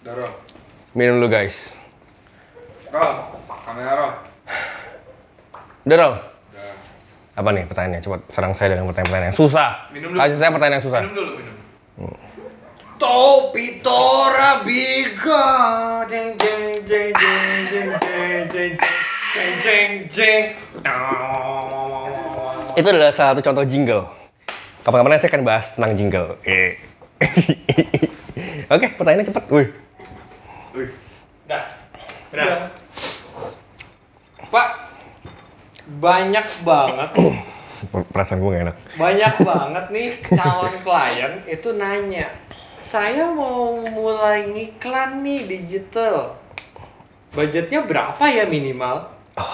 Daro. Minum dulu guys. Rol, kamera Rol. Udah Rol? Udah. Apa nih pertanyaannya? Coba serang saya dengan pertanyaan-pertanyaan yang susah. Minum dulu. Kasih saya pertanyaan yang susah. Minum dulu, minum. Topi Tora Biga. Jeng jeng jeng jeng jeng jeng jeng jeng jeng jeng. Itu adalah salah satu contoh jingle. Kapan-kapan saya akan bahas tentang jingle. Eh. Oke, pertanyaannya cepet. Wih. Wih. Dah. Udah. Pak, banyak banget, Perasaan gue gak enak. banyak banget nih calon klien itu nanya, saya mau mulai ngiklan nih digital. Budgetnya berapa ya minimal?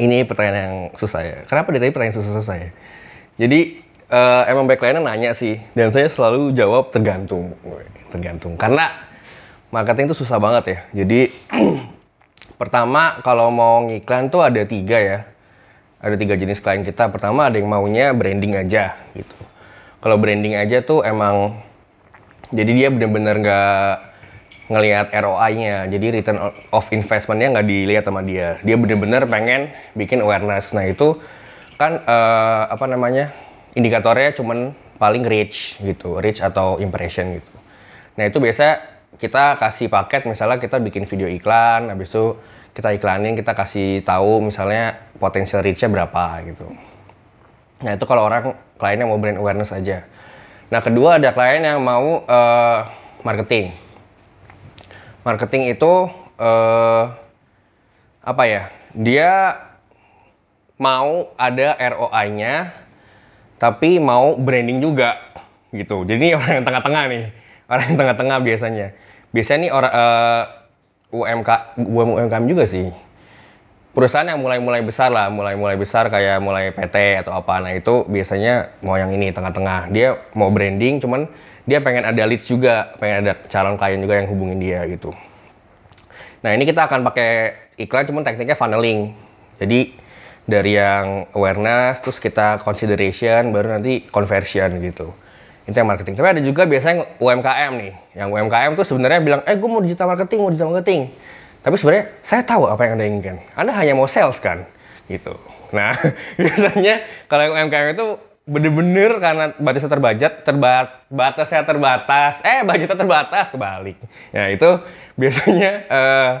Ini pertanyaan yang susah ya. Kenapa dia tadi pertanyaan susah-susah ya? Jadi eh, emang kliennya nanya sih, dan saya selalu jawab tergantung, Woi, tergantung. Karena marketing itu susah banget ya. Jadi pertama kalau mau ngiklan tuh ada tiga ya. Ada tiga jenis klien kita. Pertama ada yang maunya branding aja gitu. Kalau branding aja tuh emang jadi dia bener-bener nggak ngelihat ROI-nya, jadi return of investment-nya nggak dilihat sama dia. Dia bener-bener pengen bikin awareness. Nah itu kan eh, apa namanya indikatornya cuman paling reach gitu, reach atau impression gitu. Nah itu biasa kita kasih paket misalnya kita bikin video iklan, habis itu kita iklanin, kita kasih tahu misalnya potensial reach-nya berapa gitu. Nah itu kalau orang kliennya mau brand awareness aja. Nah kedua ada klien yang mau eh, marketing. Marketing itu eh, apa ya? Dia mau ada ROI-nya, tapi mau branding juga gitu. Jadi orang yang tengah-tengah nih, orang yang tengah-tengah biasanya. Biasanya nih orang eh, UMK, UMKM juga sih perusahaan yang mulai-mulai besar lah, mulai-mulai besar kayak mulai PT atau apa, nah itu biasanya mau yang ini tengah-tengah. Dia mau branding, cuman dia pengen ada leads juga, pengen ada calon klien juga yang hubungin dia gitu. Nah ini kita akan pakai iklan, cuman tekniknya funneling. Jadi dari yang awareness, terus kita consideration, baru nanti conversion gitu. Itu yang marketing. Tapi ada juga biasanya UMKM nih. Yang UMKM tuh sebenarnya bilang, eh gue mau digital marketing, mau digital marketing. Tapi sebenarnya saya tahu apa yang Anda inginkan. Anda hanya mau sales kan? Gitu. Nah, biasanya kalau yang UMKM itu bener-bener karena batasnya terbajet, terbat, batasnya terbatas, eh budgetnya terbatas, kebalik. Nah, itu biasanya eh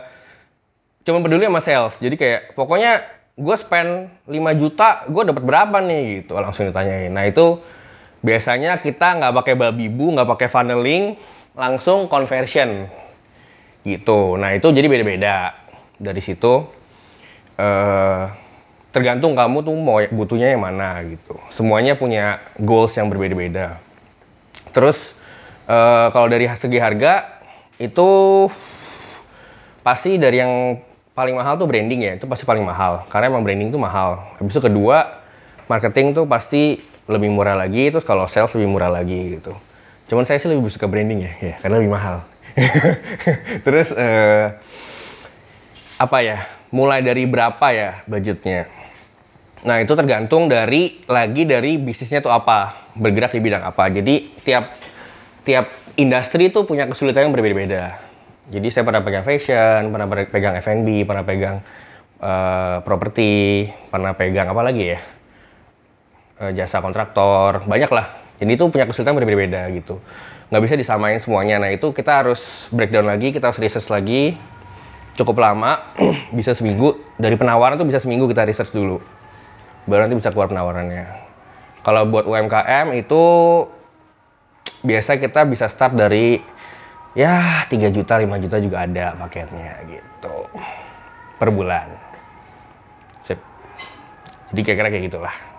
cuma peduli sama sales. Jadi kayak pokoknya gue spend 5 juta, gue dapat berapa nih gitu. Langsung ditanyain. Nah, itu biasanya kita nggak pakai babi bu, nggak pakai funneling, langsung conversion gitu. Nah itu jadi beda-beda dari situ. eh tergantung kamu tuh mau butuhnya yang mana gitu. Semuanya punya goals yang berbeda-beda. Terus eh kalau dari segi harga itu pasti dari yang paling mahal tuh branding ya. Itu pasti paling mahal karena emang branding tuh mahal. Habis itu kedua marketing tuh pasti lebih murah lagi. Terus kalau sales lebih murah lagi gitu. Cuman saya sih lebih suka branding ya, ya karena lebih mahal. Terus eh, apa ya? Mulai dari berapa ya budgetnya? Nah itu tergantung dari lagi dari bisnisnya tuh apa, bergerak di bidang apa. Jadi tiap tiap industri itu punya kesulitan yang berbeda-beda. Jadi saya pernah pegang fashion, pernah pegang F&B, pernah pegang eh, properti, pernah pegang apa lagi ya? Eh, jasa kontraktor, banyak lah. Jadi itu punya kesulitan berbeda-beda gitu. Nggak bisa disamain semuanya. Nah itu kita harus breakdown lagi, kita harus research lagi. Cukup lama, bisa seminggu. Dari penawaran tuh bisa seminggu kita research dulu. Baru nanti bisa keluar penawarannya. Kalau buat UMKM itu biasa kita bisa start dari ya 3 juta, 5 juta juga ada paketnya gitu. Per bulan. Sip. Jadi kira-kira kayak gitulah.